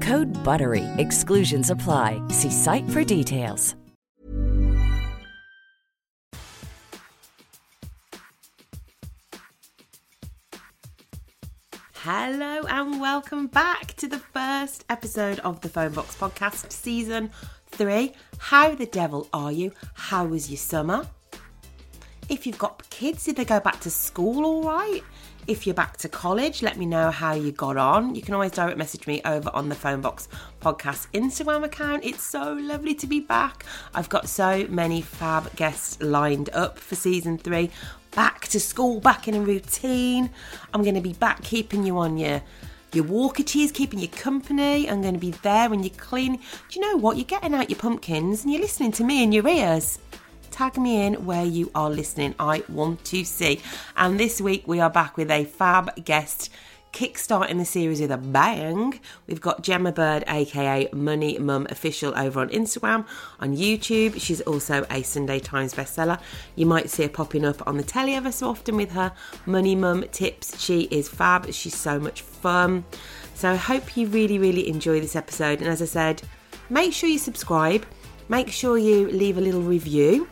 Code BUTTERY. Exclusions apply. See site for details. Hello and welcome back to the first episode of the Phone Box Podcast, season three. How the devil are you? How was your summer? If you've got kids, did they go back to school all right? If you're back to college, let me know how you got on. You can always direct message me over on the Phone Box Podcast Instagram account. It's so lovely to be back. I've got so many fab guests lined up for season three. Back to school, back in a routine. I'm going to be back keeping you on your your walkaties, keeping you company. I'm going to be there when you're clean. Do you know what? You're getting out your pumpkins and you're listening to me in your ears. Tag me in where you are listening. I want to see. And this week we are back with a fab guest kickstarting the series with a bang. We've got Gemma Bird, aka Money Mum Official, over on Instagram, on YouTube. She's also a Sunday Times bestseller. You might see her popping up on the telly ever so often with her Money Mum tips. She is fab. She's so much fun. So I hope you really, really enjoy this episode. And as I said, make sure you subscribe. Make sure you leave a little review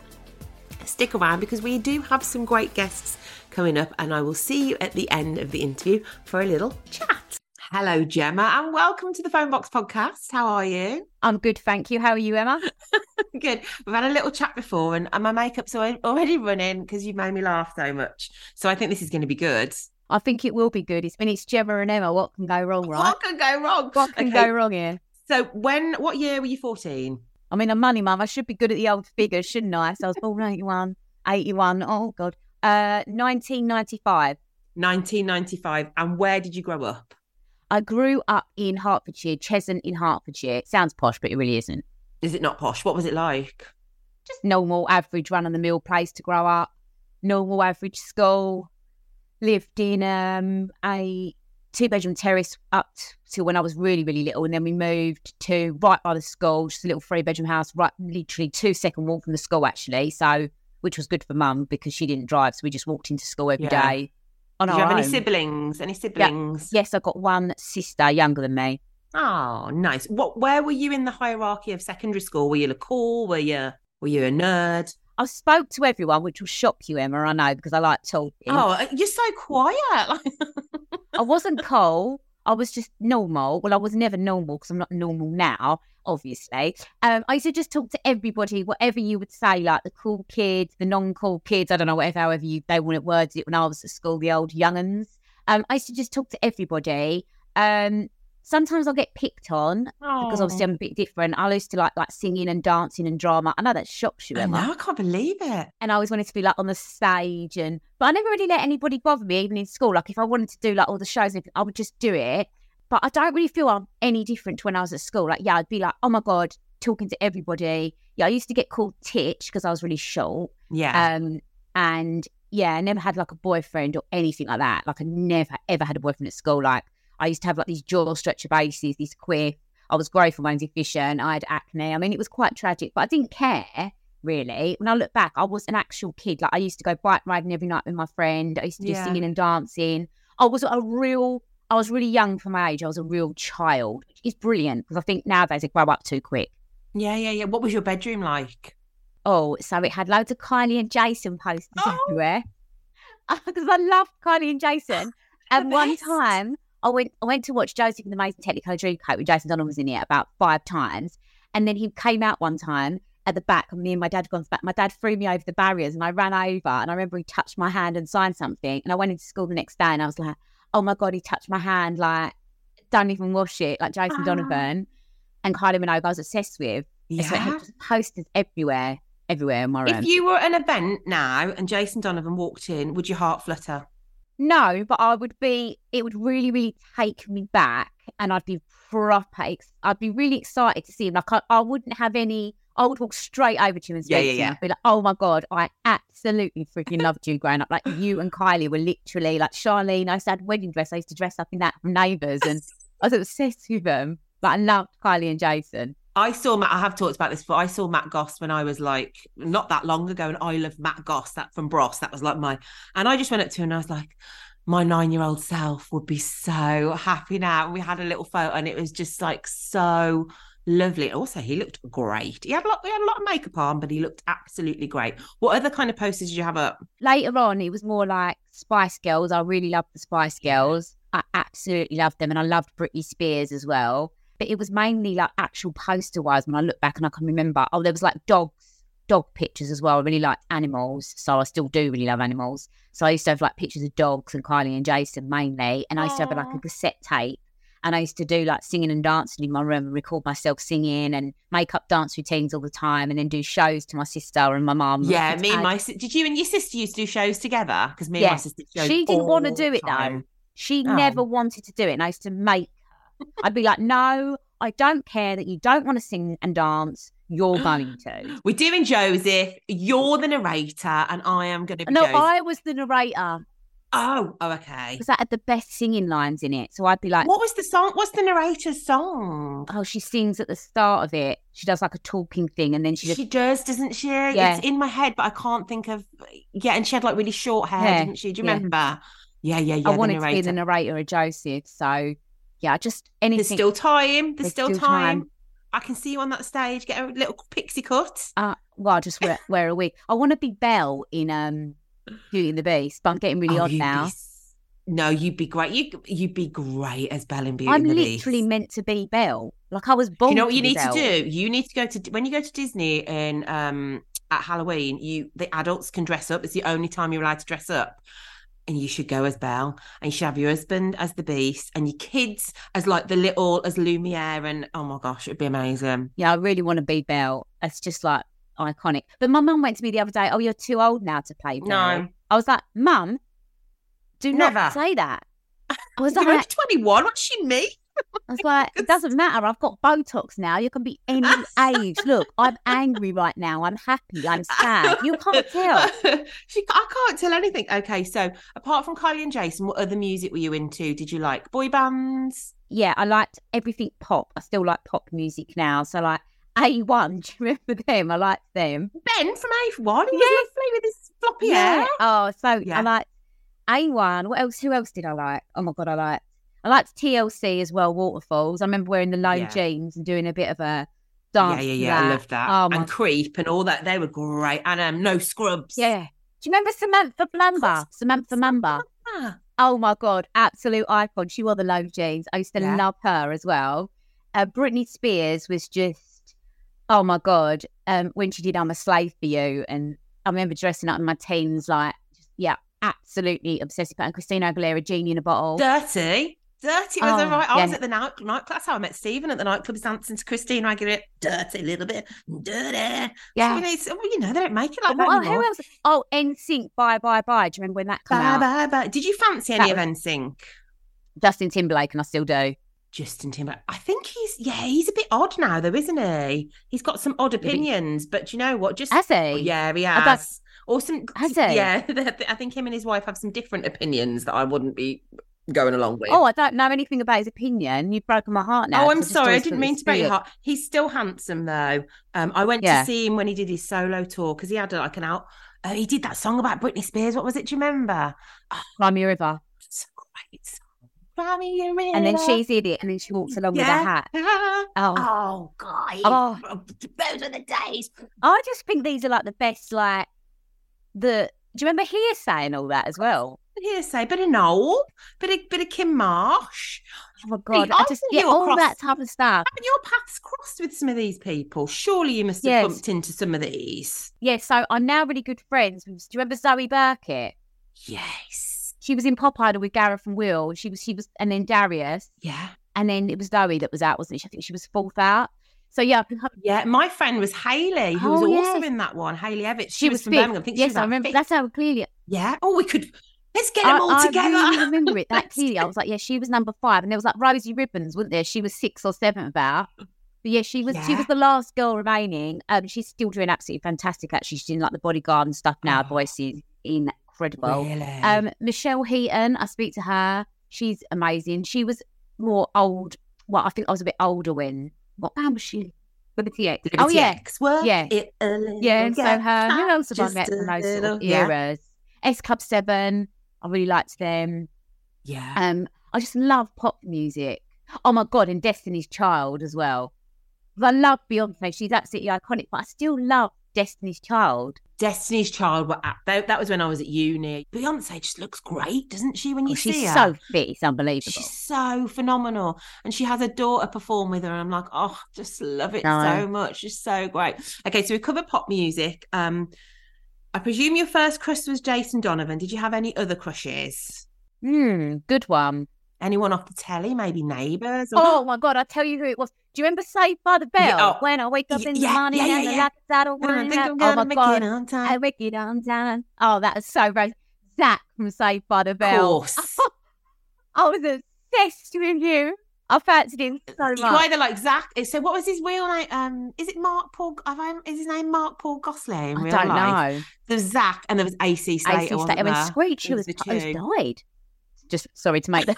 stick around because we do have some great guests coming up, and I will see you at the end of the interview for a little chat. Hello, Gemma, and welcome to the Phone Box Podcast. How are you? I'm good, thank you. How are you, Emma? good. We've had a little chat before, and, and my makeup's already running because you've made me laugh so much. So I think this is going to be good. I think it will be good. It's when it's Gemma and Emma. What can go wrong, right? What can go wrong? What can okay. go wrong here? So when? What year were you 14? I mean, a money mum. I should be good at the old figures, shouldn't I? So I was born 81, 81. Oh, God. Uh, 1995. 1995. And where did you grow up? I grew up in Hertfordshire, Cheshunt in Hertfordshire. It sounds posh, but it really isn't. Is it not posh? What was it like? Just normal, average, run of the mill place to grow up. Normal, average school. Lived in um, a two bedroom terrace up till when I was really, really little. And then we moved to right by the school, just a little three bedroom house, right, literally two second walk from the school, actually. So, which was good for mum because she didn't drive. So we just walked into school every yeah. day. On Did you have own. any siblings? Any siblings? Yeah. Yes, I've got one sister younger than me. Oh, nice. What? Where were you in the hierarchy of secondary school? Were you a cool? Were you were you a nerd? I spoke to everyone, which will shock you, Emma. I know because I like talking. Oh, you're so quiet. I wasn't cool. I was just normal. Well, I was never normal because I'm not normal now, obviously. Um, I used to just talk to everybody, whatever you would say, like the cool kids, the non-cool kids. I don't know, whatever, however you they want to word it. When I was at school, the old younguns. Um, I used to just talk to everybody. Um, sometimes I'll get picked on Aww. because obviously I'm a bit different. I used to like like singing and dancing and drama. I know that shocks you, Emma. I, know, I can't believe it. And I always wanted to be like on the stage, and but I never really let anybody bother me, even in school. Like if I wanted to do like all the shows, I would just do it. But I don't really feel I'm any different to when I was at school. Like yeah, I'd be like, oh my god, talking to everybody. Yeah, I used to get called Titch because I was really short. Yeah. Um, and yeah, I never had like a boyfriend or anything like that. Like I never ever had a boyfriend at school. Like I used to have like these jaw stretcher bases, these queer I was growth hormone deficient. I had acne. I mean, it was quite tragic, but I didn't care really. When I look back, I was an actual kid. Like I used to go bike riding every night with my friend. I used to do Yeah. singing and dancing. I was a real. I was really young for my age. I was a real child, which is brilliant because I think nowadays they grow up too quick. Yeah, yeah, yeah. What was your bedroom like? Oh, so it had loads of Kylie and Jason posters Oh. everywhere because I loved Kylie and Jason. And one time, I went I went to watch Joseph and the Amazing Technicolor Dreamcoat with Jason Donovan was in it about five times, and then he came out one time at the back, and me and my dad had gone back. My dad threw me over the barriers, and I ran over, and I remember he touched my hand and signed something, and I went into school the next day, and I was like, "Oh my god, he touched my hand!" Like, don't even wash it, like Jason Ah. Donovan and Kylie Minogue. I was obsessed with. And So Yeah. posters everywhere, everywhere in my room. If you were at an event now and Jason Donovan walked in, would your heart flutter? No, but I would be. It would really, really take me back, and I'd be proper. Ex- I'd be really excited to see him. Like I, I wouldn't have any. I would walk straight over to him and speak Yeah, to him. yeah. I'd be like, "Oh my god, I absolutely freaking loved you growing up. Like you and Kylie were literally like Charlene. I used to have wedding dress. I used to dress up in that from Neighbours, and I was obsessed with them. But I loved Kylie and Jason. I saw Matt. I have talked about this before. I saw Matt Goss when I was like not that long ago, and I love Matt Goss. That from Bros. That was like my. And I just went up to him and I was like, my nine-year-old self would be so happy now. And we had a little photo, and it was just like so lovely. Also, he looked great. He had a lot. He had a lot of makeup on, but he looked absolutely great. What other kind of posters did you have up? later on, it was more like Spice Girls. I really loved the Spice Girls. I absolutely loved them, and I loved Britney Spears as well. But it was mainly like actual poster wise. When I look back and I can remember, oh, there was like dogs, dog pictures as well. I really liked animals, so I still do really love animals. So I used to have like pictures of dogs and Kylie and Jason mainly, and I used to have like a cassette tape. And I used to do like singing and dancing in my room and record myself singing and make up dance routines all the time and then do shows to my sister and my mum. Yeah, me and my si- did you and your sister used to do shows together? Because me and my sister shows She didn't want to do it though. She Oh. never wanted to do it, and I used to make. I'd be like, "No, I don't care that you don't want to sing and dance. You're going to." We're doing Joseph. You're the narrator, and I am going to be No, Joseph. I was the narrator Oh, oh, okay. because that had the best singing lines in it. So I'd be like, What was the song? What's the narrator's song? "Oh, she sings at the start of it. She does like a talking thing, and then she She does, doesn't she? Yeah. It's in my head, but I can't think of. Yeah, and she had like really short hair, Yeah, didn't she? Do you yeah. remember? Yeah, yeah, yeah. I wanted to be the narrator of Joseph." So yeah, just anything. There's still time. There's, There's still, still time. time. I can see you on that stage. Get a little pixie cut. uh, well, I'll just wear, wear a wig. I want to be Belle in um Beauty and the Beast, but I'm getting really Oh, odd you'd be now. no, you'd be great. You you'd be great as Belle in Beauty I'm and the literally Beast. meant to be Belle. Like I was born. you know what you need Belle. to do? You need to go to when you go to Disney and um at Halloween, you the adults can dress up. It's the only time you're allowed to dress up. And you should go as Belle, and you should have your husband as the Beast, and your kids as like the little as Lumiere, and oh my gosh, it'd be amazing. Yeah, I really want to be Belle. It's just like iconic. But my mum went to me the other day. Oh, you're too old now to play Belle. No. I was like, Mum, do not Never. say that. I was like, 21. What's she me? I was like, it doesn't matter. I've got Botox now. You can be any age. Look, I'm angry right now. I'm happy. I'm sad. You can't tell. she, I can't tell anything. Okay, so apart from Kylie and Jason, what other music were you into? Did you like boy bands? Yeah, I liked everything pop. I still like pop music now. So like A1, do you remember them? I liked them. Ben from A1, he Yeah. was lovely with his floppy hair. Oh, so Yeah. I liked A1. What else? Who else did I like? Oh my god, I liked. I liked TLC as well. Waterfalls. I remember wearing the low Yeah. jeans and doing a bit of a dance. yeah, to yeah. I love that. Oh and Creep and all that. They were great. And um, No Scrubs. Yeah. Do you remember Samantha Blumber? Samantha Mumba. Ah, Oh my god, absolute icon. She wore the low jeans. I used to Yeah. love her as well. Uh, Britney Spears was just, oh my god. Um, when she did "I'm a Slave for You," and I remember dressing up in my teens, like, just, yeah, absolutely obsessive. And Christina Aguilera, "Genie in a Bottle." Dirty. Dirty was Oh, right. I was at the night, night class. How I met Stephen at the nightclub dancing to Christina Aguilera. Dirty, a little bit. Dirty. Yeah. It's, well, you know, they don't make it like that Oh, anymore. who else? Oh, NSYNC, Bye Bye Bye. Do you remember when that came Bye, out? bye, bye. Did you fancy any That of NSYNC? Justin Timberlake, and I still do. Justin Timberlake. I think he's yeah, he's a bit odd now though, isn't he? He's got some odd opinions, but you know what? Just Has he? Oh, yeah, he has. Or some Has he? Yeah, I think him and his wife have some different opinions that I wouldn't be going along with. Oh, I don't know anything about his opinion. You've broken my heart now. Oh, 'cause I'm sorry. I didn't mean to break your heart. He's still handsome though. Um, I went Yeah. to see him when he did his solo tour because he had like an out. Uh, he did that song about Britney Spears. What was it? Do you remember? Cry Me a River. It's a great song. Cry me a And then she's in it, and then she walks along with Yeah. her hat. Oh, Oh. God. Oh. Those are the days. I just think these are like the best, like, the. Do you remember Hearsay and all that as well? Hearsay, bit of Noel, bit of, bit of Kim Marsh. Oh my God. I just get all cross- that type of stuff. Haven't your paths crossed with some of these people? Surely you must have Yes. bumped into some of these. Yeah, so I'm now really good friends with. Do you remember Zoe Burkett? Yes. She was in Pop Idol with Gareth and Will. She was, she was, and then Darius, Yeah. and then it was Zoe that was out, wasn't she? I think she was fourth out. So yeah, I think her- Yeah, my friend was Hayley, who oh, was Oh, also yes. in that one. Hayley Evans. she, was from fifth. Birmingham. I think she yes, was I remember. fifth. That's how clearly. Yeah. Oh, we could. Let's get I, all I together. really remember it that clearly. I was like, yeah, she was number five, and there was like Rosie Ribbons, wasn't there? She was sixth or seventh about. But yeah, she was she was the last girl remaining. Um, she's still doing absolutely fantastic. Actually, she's doing like the bodyguard and stuff now. Oh. Voice is incredible. Really? Um, Michelle Heaton, I speak to her. She's amazing. She was more old. Well, I think I was a bit older when. What band was she? Liberty X. Oh yeah, X, work Yeah. it yeah. And so her. Who else have I met from those sort of yeah. eras? S Club Seven. I really liked them. Yeah. Um, I just love pop music. Oh my god, and Destiny's Child as well. I love Beyonce. She's absolutely iconic, but I still love Destiny's Child. Destiny's Child were at that, that was when I was at uni. Beyonce just looks great, doesn't she? When you Oh, she's see her, She's so fit, it's unbelievable. she's so phenomenal, and she has a daughter perform with her. And I'm like, oh, just love it No. so much. She's so great. Okay, so we covered pop music. Um, I presume your first crush was Jason Donovan. Did you have any other crushes? Hmm, good one. Anyone off the telly? Maybe neighbours? Or... Oh my god, I tell you who it was. Do you remember Saved by the Bell? Yeah, oh, when I wake up in the morning yeah, yeah, and the yeah. out of I think I'm oh gonna my make god, it on time. I wake it on time. Oh, that is so great. Zach from Saved by the Bell. Of course. I was obsessed with you. I fancied him so You much. either like Zach. So what was his real name? Um, is it Mark Paul? Have I, is his name Mark Paul Gosling? In I real don't life? know. There was Zach, and there was AC Slater. AC Slater. I mean. Screech, who There was the died. Just sorry to make the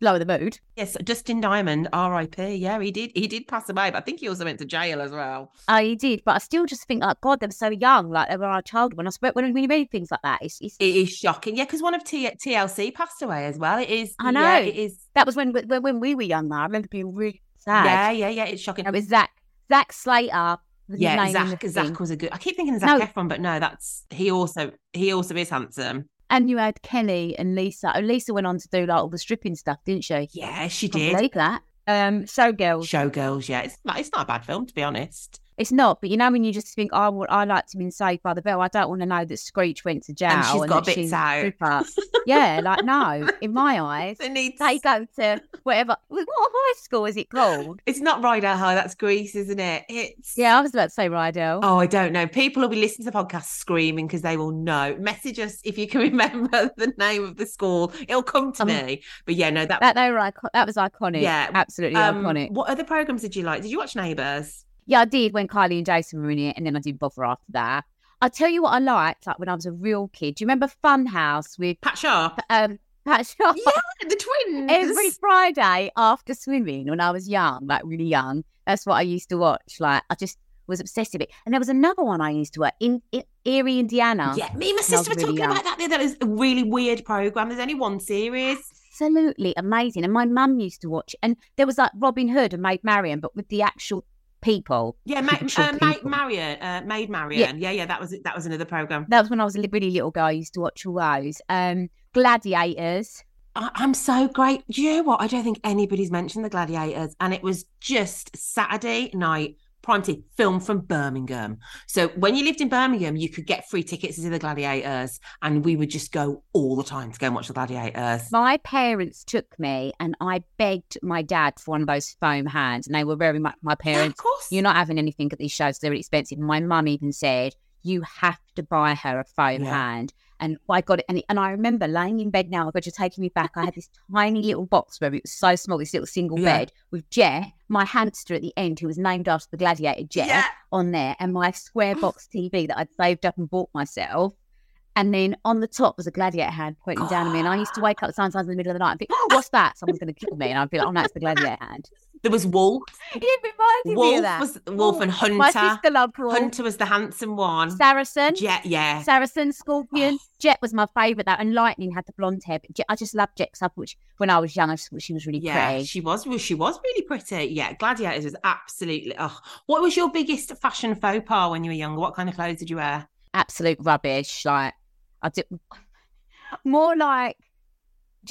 lower the mood. Yes, Dustin Diamond, R.I.P. Yeah, he did. He did pass away, but I think he also went to jail as well. Oh, he did, but I still just think, like, God, they were so young, like they were our child. When I spoke, when we read things like that, it's, it's It is shocking. Yeah, because one of T- TLC passed away as well. It is. I know. Yeah, it is. that was when, when when we were young. Though I remember being really sad. Yeah, yeah, yeah. It's shocking. It was Zach Zach Slater. yeah, Zach. Zach was a good. I keep thinking Zach No. Efron, but no, that's he. Also, he also is handsome. And you had Kelly and Lisa. Oh, Lisa went on to do like all the stripping stuff, didn't she? Yeah, she I did. believe that. Um, Showgirls. Showgirls. Yeah, it's not. It's not a bad film to be honest. It's not, but you know when you just think, oh, well, I liked him in Saved by the Bell. I don't want to know that Screech went to jail And she's got that bits out. yeah, like no, in my eyes, It needs. they go to whatever. What high school is it called? It's not Rydell High. That's Grease, isn't it? It's. Yeah, I was about to say Rydell. Oh, I don't know. People will be listening to the podcast screaming because they will know. Message us if you can remember the name of the school. It'll come to Um, me. But yeah, no, that. That they were icon- that was iconic. Yeah, absolutely um, iconic. What other programs did you like? Did you watch Neighbours? Yeah, I did when Kylie and Jason were in it, and then I didn't bother after that. I'll tell you what I liked, like when I was a real kid. Do you remember Funhouse with Pat Sharp. um Pat Sharp? Yeah, the twins. Every Friday after swimming when I was young, like really young, that's what I used to watch. Like I just was obsessed with it. And there was another one I used to watch in, in Eerie, Indiana. Yeah, me and my was sister were really talking young. about that. the other day. That is a really weird program. There's only one series. Absolutely amazing. And my mum used to watch it. And there was like Robin Hood and Maid Marian, but with the actual people. Yeah, Ma- uh, people. Marian, uh, Maid Marian. Yeah. yeah, that was that was another program. That was when I was a really little girl. I used to watch all those. Um, Gladiators. I- I'm so great. Do you know what? I don't think anybody's mentioned the Gladiators, and it was just Saturday night prime film from Birmingham. So when you lived in Birmingham, you could get free tickets to the Gladiators, and we would just go all the time to go and watch the Gladiators. My parents took me and I begged my dad for one of those foam hands. And they were very much my Yeah, parents. of course. You're not having anything at these shows, they're expensive. My mum even said, You have to buy her a foam Yeah. hand. And I got it. And, and I remember laying in bed now, I've got you taking me back. I had this tiny little box where it was so small, this little single Yeah. bed with Jet, my hamster at the end, who was named after the gladiator Jet, Yeah. on there, and my square box TV that I'd saved up and bought myself. And then on the top was a gladiator hand pointing down at me. And I used to wake up sometimes in the middle of the night and think, oh, what's that? Someone's going to kill me. And I'd be like, oh, no, it's the gladiator hand. There was Wolf. It reminded me of Wolf that. was Wolf and Hunter. My sister loved Wolf. Hunter was the handsome one. Saracen. Jet, yeah. Saracen, Scorpion. Oh. Jet was my favourite. That and Lightning had the blonde hair. But Jet, I just loved Jet 'cause I thought she, when I was young, I just thought she was really Yeah, pretty. she was. Well, she was really pretty. Yeah, Gladiators was absolutely. Oh, what was your biggest fashion faux pas when you were younger? What kind of clothes did you wear? Absolute rubbish. Like I did more like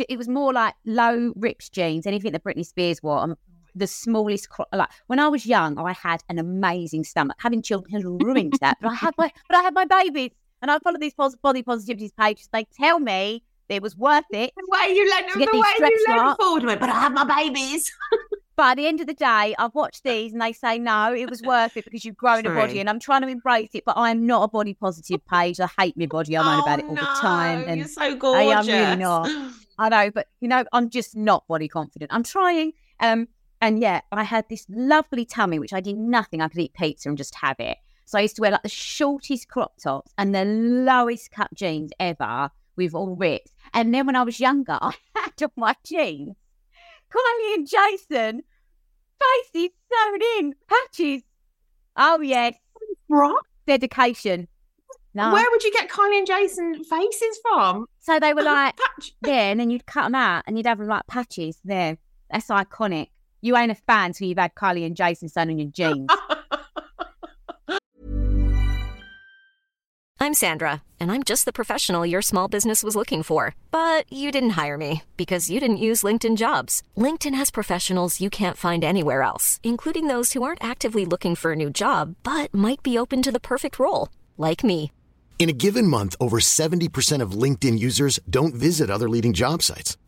it was more like low ripped jeans. Anything that Britney Spears wore. The smallest, like when I was young, I had an amazing stomach. Having children has ruined that. But I had my, but I had my babies, and I follow these pos- body positivity pages. They tell me it was worth it. The way you get the way you marks. forward went, but I have my babies. by the end of the day, I've watched these and they say, no, it was worth it because you've grown a body. And I'm trying to embrace it, but I'm not a body positive page. I hate my body. I'm on about it all the time. Oh, And you're so gorgeous. I am really not. I know, but you know, I'm just not body confident. I'm trying. Um, and yeah, I had this lovely tummy, which I did nothing. I could eat pizza and just have it. So I used to wear like the shortest crop tops and the lowest cut jeans ever with all rips. And then when I was younger, I had on my jeans Kylie and Jason faces sewn in patches. Oh yes, Right. dedication. No, Where would you get Kylie and Jason faces from? so they were like Patch. there, and then you'd cut them out, and you'd have them like patches there. That's iconic. You ain't a fan till you've had Carly and Jason sewn on your jeans. I'm Sandra, and I'm just the professional your small business was looking for. But you didn't hire me because you didn't use LinkedIn jobs. LinkedIn has professionals you can't find anywhere else, including those who aren't actively looking for a new job but might be open to the perfect role, like me. In a given month, over 70% of LinkedIn users don't visit other leading job sites.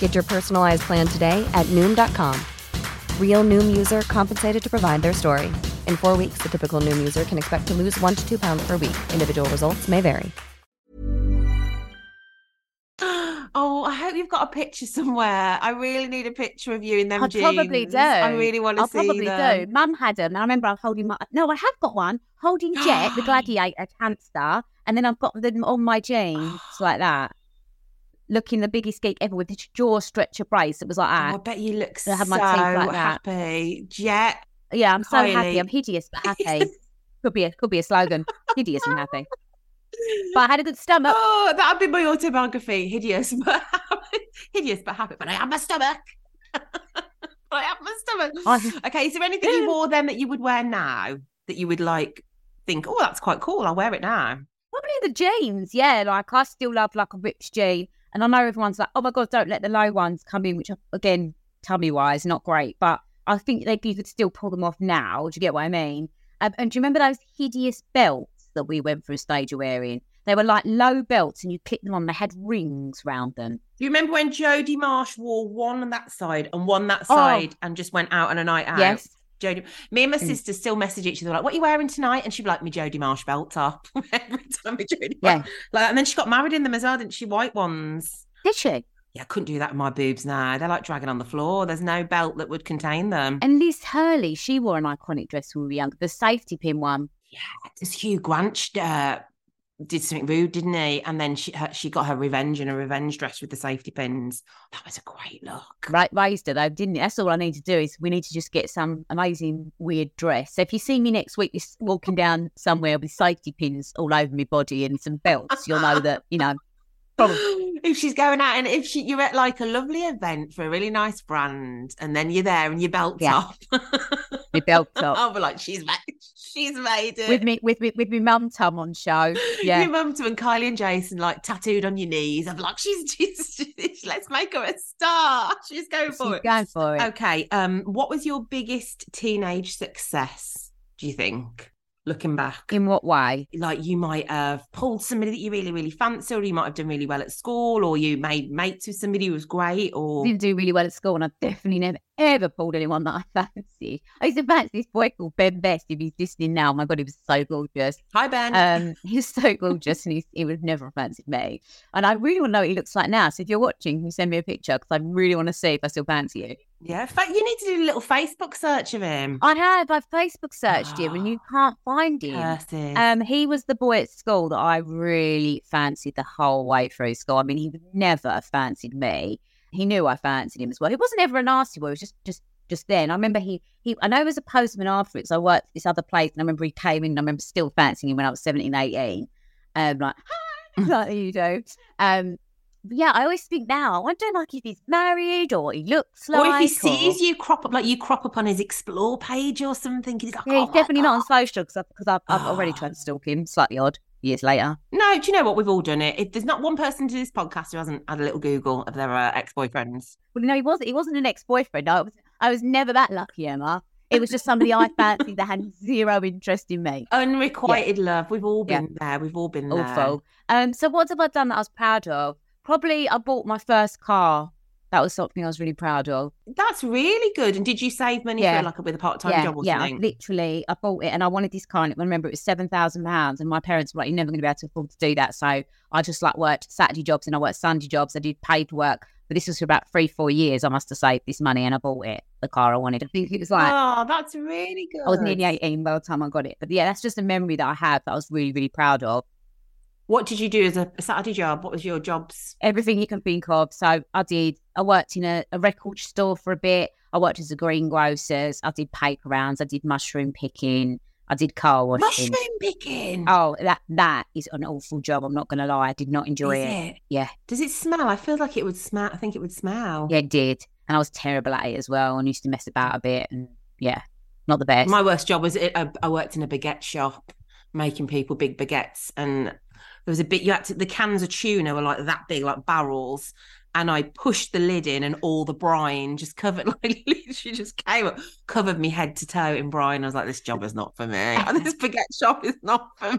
Get your personalized plan today at Noom.com. Real Noom user compensated to provide their story. In four weeks, the typical Noom user can expect to lose one to two pounds per week. Individual results may vary. Oh, I hope you've got a picture somewhere. I really need a picture of you in them I jeans. probably do. I really want to see. I see probably them. do. Mum had them. I remember I was holding my. No, I have got one holding Jet, the gladiator hamster, and then I've got them on my jeans like that, looking the biggest geek ever with this jaw stretcher brace. It was like Oh, ah, I bet you look so have my teeth like happy. Jet. yeah, I'm so Kylie. happy. I'm hideous but happy. could be a could be a slogan. hideous and happy. But I had a good stomach. Oh, that'd be my autobiography. Hideous, but hideous, but happy. But I have my stomach. I have my stomach. Okay, is there anything you wore then that you would wear now that you would like think, oh, that's quite cool. I'll wear it now. Probably the jeans, yeah. Like I still love like a ripped jean, and I know everyone's like, "Oh my god, don't let the low ones come in," which again, tummy wise, not great. But I think they you could still pull them off now. Do you get what I mean? Um, and do you remember those hideous belts that we went through a stage of wearing? They were like low belts, and you clip them on. They had rings round them. Do you remember when Jodie Marsh wore one on that side and one that Oh. side and just went out on a night out? Yes. Jodie, me and my Mm. sister still message each other like, "What are you wearing tonight?" And she'd be like, "Me Jodie Marsh belt top." Every time me Jodie Yeah. Like, and then she got married in them as well, didn't she? White ones. Did she? Yeah, I couldn't do that with my boobs now. They're like dragging on the floor. There's no belt that would contain them. And Liz Hurley, she wore an iconic dress when we were young, the safety pin one. Yeah. does Hugh Grant uh, did something rude, didn't he? And then she her, she got her revenge in a revenge dress with the safety pins. That was a great look. Right, raised her though, didn't it? That's all I need to do is we need to just get some amazing weird dress. So if you see me next week just walking down somewhere with safety pins all over my body and some belts, you'll know that you know. Probably. if she's going out and if she you're at like a lovely event for a really nice brand and then you're there and your belt Yeah. top. My belt top. I'll be like, she's made she's made it. with me with me with me mum tum on show. Yeah. Your mum to and Kylie and Jason like tattooed on your knees. I'm like, she's just let's make her a star. She's going for She's it. going for it. Okay. Um, what was your biggest teenage success? Do you think? Looking back? In what way? Like you might have pulled somebody that you really, really fancy, or you might have done really well at school, or you made mates with somebody who was great, or didn't do really well at school, and I've definitely never ever pulled anyone that I fancy. I used to fancy this boy called Ben Best. If he's listening now, oh my god, he was so gorgeous. Hi Ben. Um, he was so gorgeous, and he, he would have never fancied me. And I really want to know what he looks like now. So if you're watching, you send me a picture because I really want to see if I still fancy you. Yeah, you need to do a little Facebook search of him. I have. I've Facebook searched him, and you can't find him. Curses. Um, he was the boy at school that I really fancied the whole way through school. I mean, he never fancied me. He knew I fancied him as well. He wasn't ever a nasty boy. It was just, just, just then. I remember he, he. I know he was a postman afterwards. I worked at this other place, and I remember he came in. and I remember still fancying him when I was 17, 18. Um, like, hi, like you do. Um, yeah, I always think now, I wonder like if he's married or he looks like. Or if he sees or... you crop up, like you crop up on his explore page or something. He's like, yeah, oh he's definitely God. not on social because I've, I've, I've already tried to stalk him. Slightly odd years later. No, do you know what? We've all done it. If there's not one person to this podcast who hasn't had a little Google of their uh, ex boyfriends. Well, no, he wasn't. He wasn't an ex boyfriend. I was. I was never that lucky, Emma. It was just somebody I fancied that had zero interest in me. Unrequited yeah. love. We've all been yeah. there. We've all been there. Awful. Um. So what have I done that I was proud of? Probably I bought my first car. That was something I was really proud of. That's really good. And did you save money yeah. for like a, with a part time yeah, job or yeah, something? Yeah, literally, I bought it and I wanted this car. And I remember it was seven thousand pounds, and my parents were like, "You're never going to be able to afford to do that." So I just like worked Saturday jobs and I worked Sunday jobs. I did paid work, but this was for about three, four years. I must have saved this money and I bought it, the car I wanted. I think it was like, oh, that's really good. I was nearly eighteen by the time I got it, but yeah, that's just a memory that I have that I was really, really proud of. What did you do as a Saturday job? What was your jobs? Everything you can think of. So I did. I worked in a, a record store for a bit. I worked as a greengrocers. I did paper rounds. I did mushroom picking. I did car washing. Mushroom picking. Oh, that that is an awful job. I'm not going to lie. I did not enjoy it. it. Yeah. Does it smell? I feel like it would smell. I think it would smell. Yeah, it did. And I was terrible at it as well. And used to mess about a bit. And yeah, not the best. My worst job was I worked in a baguette shop making people big baguettes and there was a bit you had to the cans of tuna were like that big like barrels and I pushed the lid in and all the brine just covered like literally just came up covered me head to toe in brine. I was like this job is not for me. This baguette shop is not for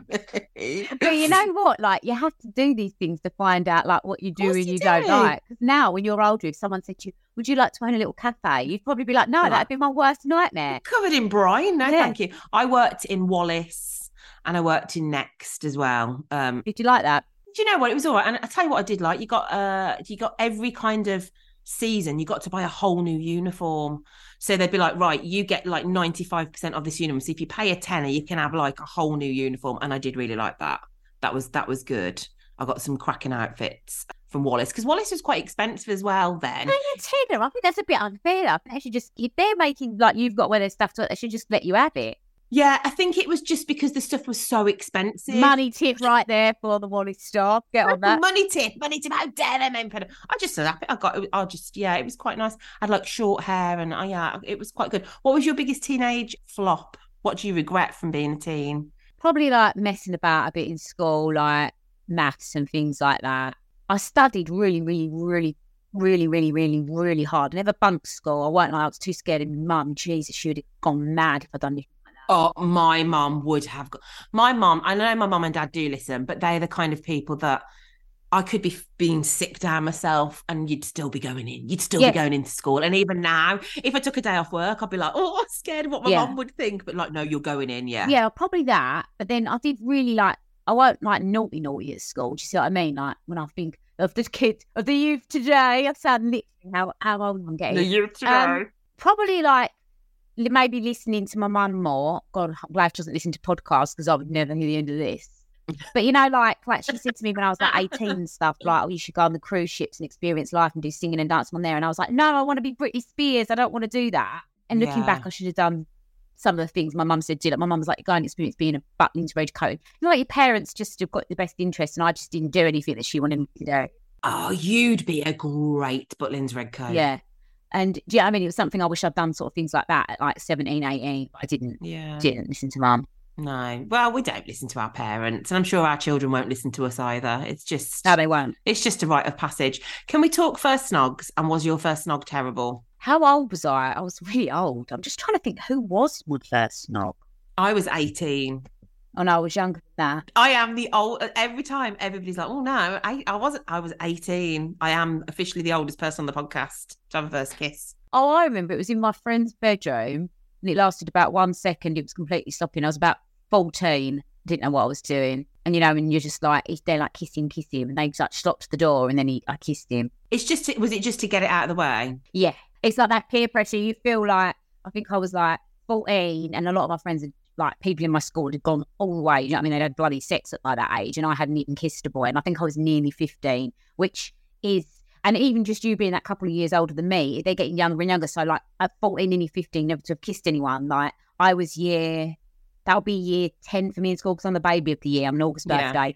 me. But you know what? Like you have to do these things to find out like what you do and you, you do. not like. Because now when you're older if someone said to you would you like to own a little cafe? you'd probably be like no that'd be my worst nightmare. Covered in brine? No yeah. thank you. I worked in Wallis and I worked in Next as well. Um, did you like that? Do you know what? It was all right. And I tell you what, I did like. You got uh, you got every kind of season. You got to buy a whole new uniform. So they'd be like, right, you get like ninety five percent of this uniform. So if you pay a tenner, you can have like a whole new uniform. And I did really like that. That was that was good. I got some cracking outfits from Wallis because Wallis was quite expensive as well then. Pay a tenner. I think that's a bit unfair. i think They should just if they're making like you've got one of their stuff to it, they should just let you have it. Yeah, I think it was just because the stuff was so expensive. Money tip right there for the Wallis staff. Get on that. Money tip, money tip. How dare them open I just said I got. I just yeah, it was quite nice. I had like short hair, and oh, yeah, it was quite good. What was your biggest teenage flop? What do you regret from being a teen? Probably like messing about a bit in school, like maths and things like that. I studied really, really, really really, really, really, really hard. I never bunked school. I weren't like I was too scared of my mum. Jesus, she would have gone mad if I'd done anything Oh, my mum would have. Got, my mum, I know my mum and dad do listen, but they're the kind of people that I could be being sick down myself and you'd still be going in. You'd still be going into school. And even now, if I took a day off work, I'd be like, oh, I'm scared of what my yeah. mum would think. But like, no, you're going in. Yeah. Yeah, probably that. But then I did really like, I won't like naughty, naughty at school. Do you see what I mean? Like when I think of the kids, of the youth today, I sound literally how, how old I'm getting. The youth today. Um, probably like maybe listening to my mum more. God, I'm glad she doesn't listen to podcasts because I would never hear the end of this. But you know, like like she said to me when I was like 18 and stuff, like, oh, you should go on the cruise ships and experience life and do singing and dancing on there. And I was like, no, I want to be Britney Spears. I don't want to do that. And looking yeah. back, I should have done some of the things my mum said did. Like my mum was like, go and experience being a Butlins Red Coat. You know, like your parents just have got the best interest, and I just didn't do anything that she wanted me to do. Oh, you'd be a great Butlins Red Coat. Yeah. And yeah, I mean, it was something I wish I'd done sort of things like that at like 17, 18, but I didn't. Yeah. Didn't listen to mum. No. Well, we don't listen to our parents, and I'm sure our children won't listen to us either. It's just No, they won't. It's just a rite of passage. Can we talk first snogs? And was your first snog terrible? How old was I? I was really old. I'm just trying to think who was my first snog. I was 18. No, I was younger than that. I am the old. Every time everybody's like, "Oh no, I, I wasn't. I was 18. I am officially the oldest person on the podcast to have a first kiss." Oh, I remember it was in my friend's bedroom and it lasted about one second. It was completely stopping. I was about 14, didn't know what I was doing. And you know, and you're just like, they're like kissing, kissing, and they just like stopped the door and then he, I kissed him. It's just, to, was it just to get it out of the way? Yeah. It's like that peer pressure. You feel like, I think I was like 14 and a lot of my friends had like people in my school had gone all the way. You know what I mean? They'd had bloody sex at like that age, and I hadn't even kissed a boy. And I think I was nearly 15, which is, and even just you being that couple of years older than me, they're getting younger and younger. So, like at 14, nearly 15, never to have kissed anyone. Like I was year, that'll be year 10 for me in school because I'm the baby of the year. I'm an August Yeah. birthday.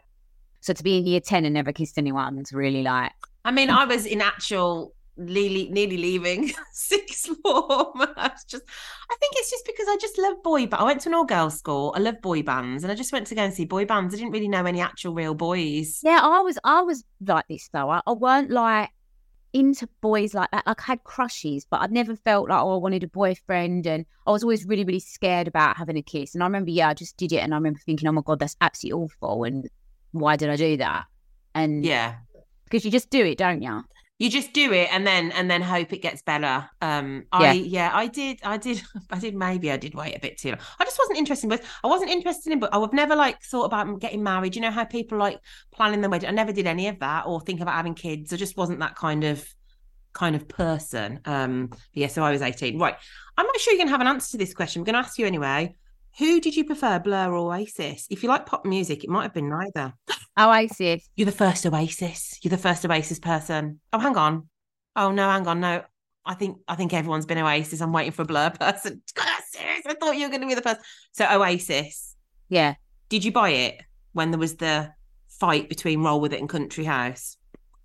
So to be in year 10 and never kissed anyone is really like, I mean, um I was in actual nearly, nearly leaving sixth form. I was just, I think it's just because I just love boy. But I went to an all girls school. I love boy bands, and I just went to go and see boy bands. I didn't really know any actual real boys. Yeah, I was I was like this though. I, I weren't like into boys like that. Like I had crushes, but I'd never felt like oh I wanted a boyfriend and I was always really, really scared about having a kiss. And I remember, yeah, I just did it and I remember thinking, Oh my god, that's absolutely awful and why did I do that? And Yeah. because you just do it, don't you? You just do it and then and then hope it gets better. Um Yeah. i yeah. i did i did i did maybe i did wait a bit too long. I just wasn't interested in but i wasn't interested in but i've never like thought about getting married. You know how people like planning their wedding? I never did any of that or think about having kids. I just wasn't that kind of kind of person. Um yeah so i was 18 right. I'm not sure you're gonna have an answer to this question. I'm gonna ask you anyway who did you prefer blur or oasis if you like pop music it might have been neither Oasis. you're the first Oasis. You're the first Oasis person. Oh, hang on. Oh no, hang on. No, I think I think everyone's been Oasis. I'm waiting for a Blur person. God, serious. I thought you were going to be the first. So Oasis. Yeah. Did you buy it when there was the fight between Roll With It and Country House?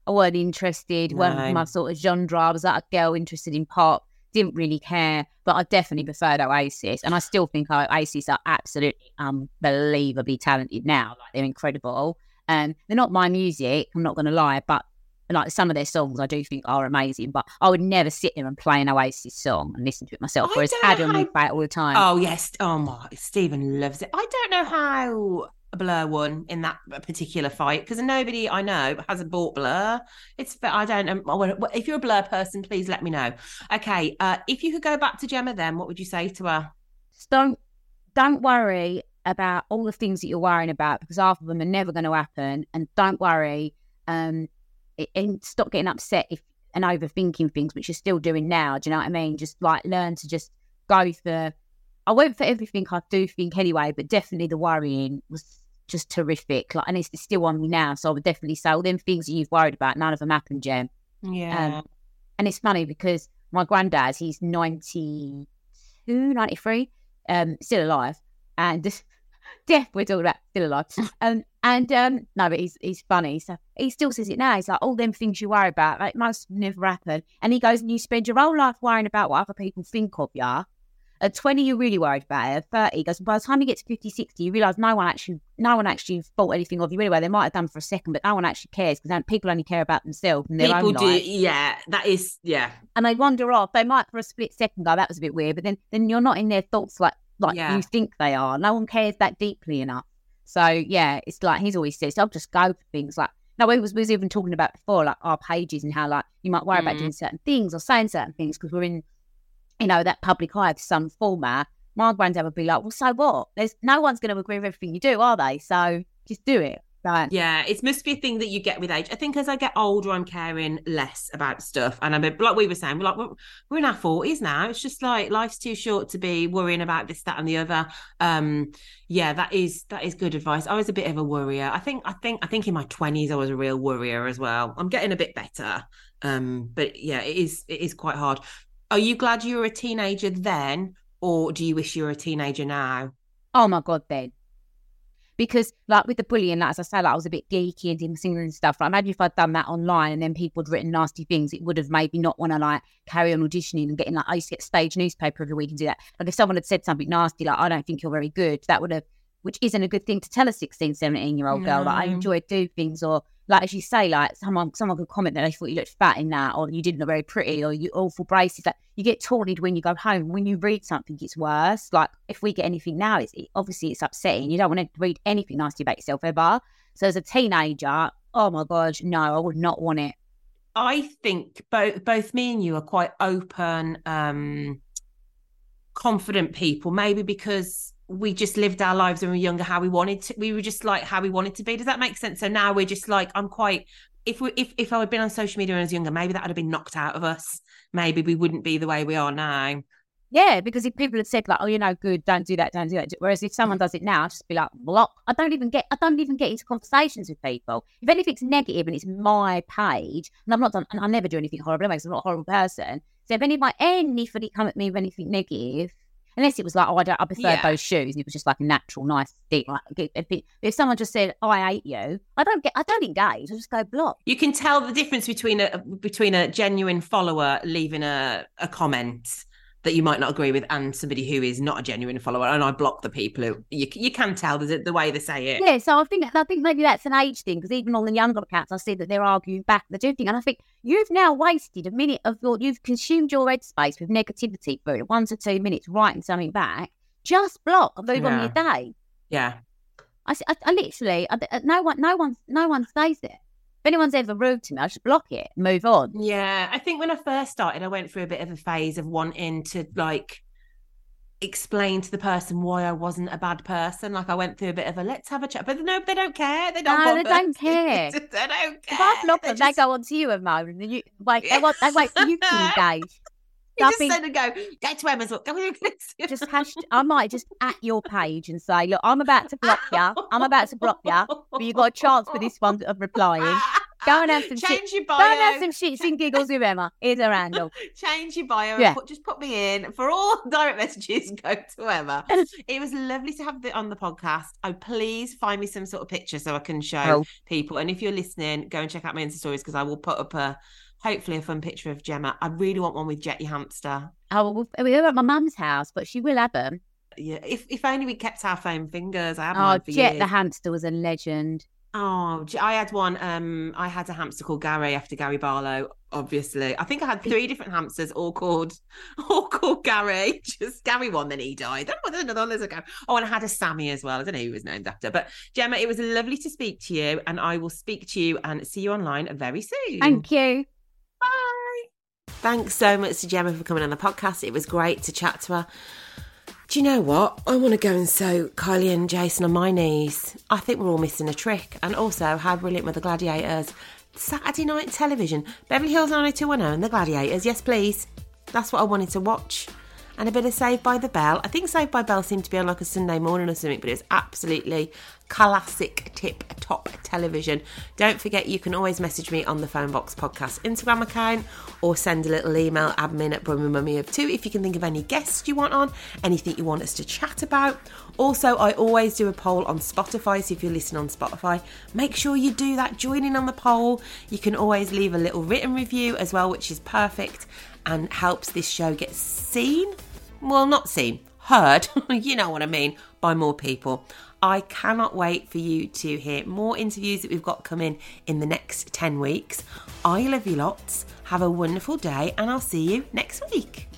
I wasn't interested. Wasn't my sort of genre. I was like a girl interested in pop. Didn't really care, but I definitely preferred Oasis, and I still think Oasis are absolutely unbelievably talented now. Like they're incredible. Um, they're not my music. I'm not going to lie, but like some of their songs, I do think are amazing. But I would never sit there and play an Oasis song and listen to it myself. I Whereas Adam how- would play it all the time. Oh yes. Oh my, Stephen loves it. I don't know how A blur won in that particular fight because nobody I know has bought Blur. It's I don't know. If you're a Blur person, please let me know. Okay. Uh, if you could go back to Gemma, then what would you say to her? Don't don't worry about all the things that you're worrying about because half of them are never going to happen and don't worry um and stop getting upset if and overthinking things which you're still doing now do you know what i mean just like learn to just go for i went for everything i do think anyway but definitely the worrying was just terrific like and it's still on me now so i would definitely say all them things that you've worried about none of them happened jem Yeah. um, and it's funny because my granddad, he's 92, 93, um, still alive. And this, death, we're talking about, still alive. Um, and um, no, but he's he's funny. So he still says it now. He's like, all them things you worry about, like most never happen. And he goes, and you spend your whole life worrying about what other people think of you. At 20, you're really worried about it. At 30, he goes, by the time you get to 50, 60, you realise no one actually, no one actually thought anything of you anyway. They might have done for a second, but no one actually cares because people only care about themselves and their People own do. life Yeah. That is. Yeah. and they wander off. They might for a split second go, that was a bit weird, but then then you're not in their thoughts like like Yeah. you think they are. No one cares that deeply enough. So yeah, it's like he's always says, I'll just go for things like no, we was we was even talking about before, like our pages and how like you might worry about Mm. doing certain things or saying certain things because we're in, you know, that public eye of some format. My granddad would be like, Well, so what? There's no one's gonna agree with everything you do, are they? So just do it. Right. Yeah, it must be a thing that you get with age. I think as I get older, I'm caring less about stuff, and I'm like we were saying, we're like we're, we're in our forties now. It's just like life's too short to be worrying about this, that, and the other. Um, yeah, that is that is good advice. I was a bit of a worrier. I think I think I think in my twenties I was a real worrier as well. I'm getting a bit better, um, but yeah, it is it is quite hard. Are you glad you were a teenager then, or do you wish you were a teenager now? Oh my god, then. Because like with the bullying, like, as I said, like I was a bit geeky and did singing and stuff. Like imagine if I'd done that online and then people had written nasty things, it would have made me not want to like carry on auditioning and getting like I used to get stage newspaper every week and do that. Like if someone had said something nasty, like I don't think you're very good, that would have which isn't a good thing to tell a 16, 17 year old girl. Like, I enjoy doing things, or like as you say, like someone someone could comment that they thought you looked fat in that, or you didn't look very pretty, or you awful braces. Like you get taunted when you go home. When you read something, it's worse. Like if we get anything now, it's obviously it's upsetting. You don't want to read anything nasty about yourself ever. So as a teenager, oh my god, no, I would not want it. I think both both me and you are quite open, um, confident people. Maybe because we just lived our lives when we were younger, how we wanted to. We were just like how we wanted to be. Does that make sense? So now we're just like I'm quite. If we if if I had been on social media when I was younger, maybe that would have been knocked out of us. Maybe we wouldn't be the way we are now. Yeah, because if people had said like, "Oh, you're no good, don't do that, don't do that," whereas if someone does it now, I'd just be like, "Block." I don't even get, I don't even get into conversations with people. If anything's negative and it's my page, and I've not done, and I never do anything horrible, anyway, 'cause I'm not a horrible person. So if anybody, anybody come at me with anything negative, unless it was like, "Oh, I don't, I prefer Yeah. those shoes," and it was just like a natural, nice thing. Like, if, if, if someone just said, "Oh, I hate you," I don't get, I don't engage. I just go block. You can tell the difference between a between a genuine follower leaving a, a comment that you might not agree with and somebody who is not a genuine follower. And I block the people who you you can tell the, the way they say it. Yeah, so I think I think maybe that's an age thing because even on the younger accounts, I see that they're arguing back the do thing, and I think you've now wasted a minute of your you've consumed your headspace with negativity for one to two minutes writing something back. Just block and move on with your day. Yeah. I, I- I literally I, no one no one no one stays there. If anyone's ever rude to me, I just block it, move on. Yeah, I think when I first started, I went through a bit of a phase of wanting to like explain to the person why I wasn't a bad person. Like I went through a bit of a let's have a chat, but no, they don't care. They don't. No, they don't care. they don't care. If I block They them, they just- go on to you a moment, and you wait. They want they wait for you. You just said to go, go to Emma's. Go just hash, I might just at your page and say, look, I'm about to block ya. I'm about to block ya, but you got a chance for this one of replying. Uh, go and have some shit. Change your Go and have some shits and giggles with Emma. Here's her handle. Change your bio Yeah. put, just put me in for all direct messages. Go to Emma. it was lovely to have the on the podcast. Oh, please find me some sort of picture so I can show Oh. people. And if you're listening, go and check out my Insta stories because I will put up a hopefully a fun picture of Gemma. I really want one with Jetty Hamster. Oh, we're at my mum's house, but she will have them. Yeah, if if only we kept our foam fingers. I oh, had Oh, mine for Jet years. the hamster was a legend. Oh, I had one. Um, I had a hamster called Gary after Gary Barlow. Obviously, I think I had three different hamsters, all called, all called Gary. Just Gary one, then he died. Then there's another one. There's a Gary. Oh, and I had a Sammy as well. I don't know who he was named after. But Gemma, it was lovely to speak to you, and I will speak to you and see you online very soon. Thank you. Bye. Thanks so much to Gemma for coming on the podcast. It was great to chat to her. Do you know what? I want to go and sew Kylie and Jason on my knees. I think we're all missing a trick. And also, how brilliant were the Gladiators? Saturday night television. Beverly Hills 90210 and the Gladiators. Yes, please. That's what I wanted to watch. And a bit of Saved by the Bell. I think Saved by Bell seemed to be on like a Sunday morning or something, but it was absolutely classic tip top television. Don't forget you can always message me on the Phone Box Podcast Instagram account or send a little email admin at Brummy Mummy of Two if you can think of any guests you want on, anything you want us to chat about. Also, I always do a poll on Spotify, so if you're listening on Spotify, make sure you do that. Join in on the poll. You can always leave a little written review as well, which is perfect and helps this show get seen. Well, not seen, heard, you know what I mean, by more people. I cannot wait for you to hear more interviews that we've got coming in the next 10 weeks. I love you lots. Have a wonderful day, and I'll see you next week.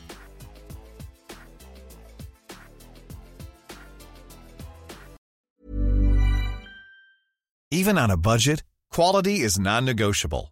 Even on a budget, quality is non-negotiable.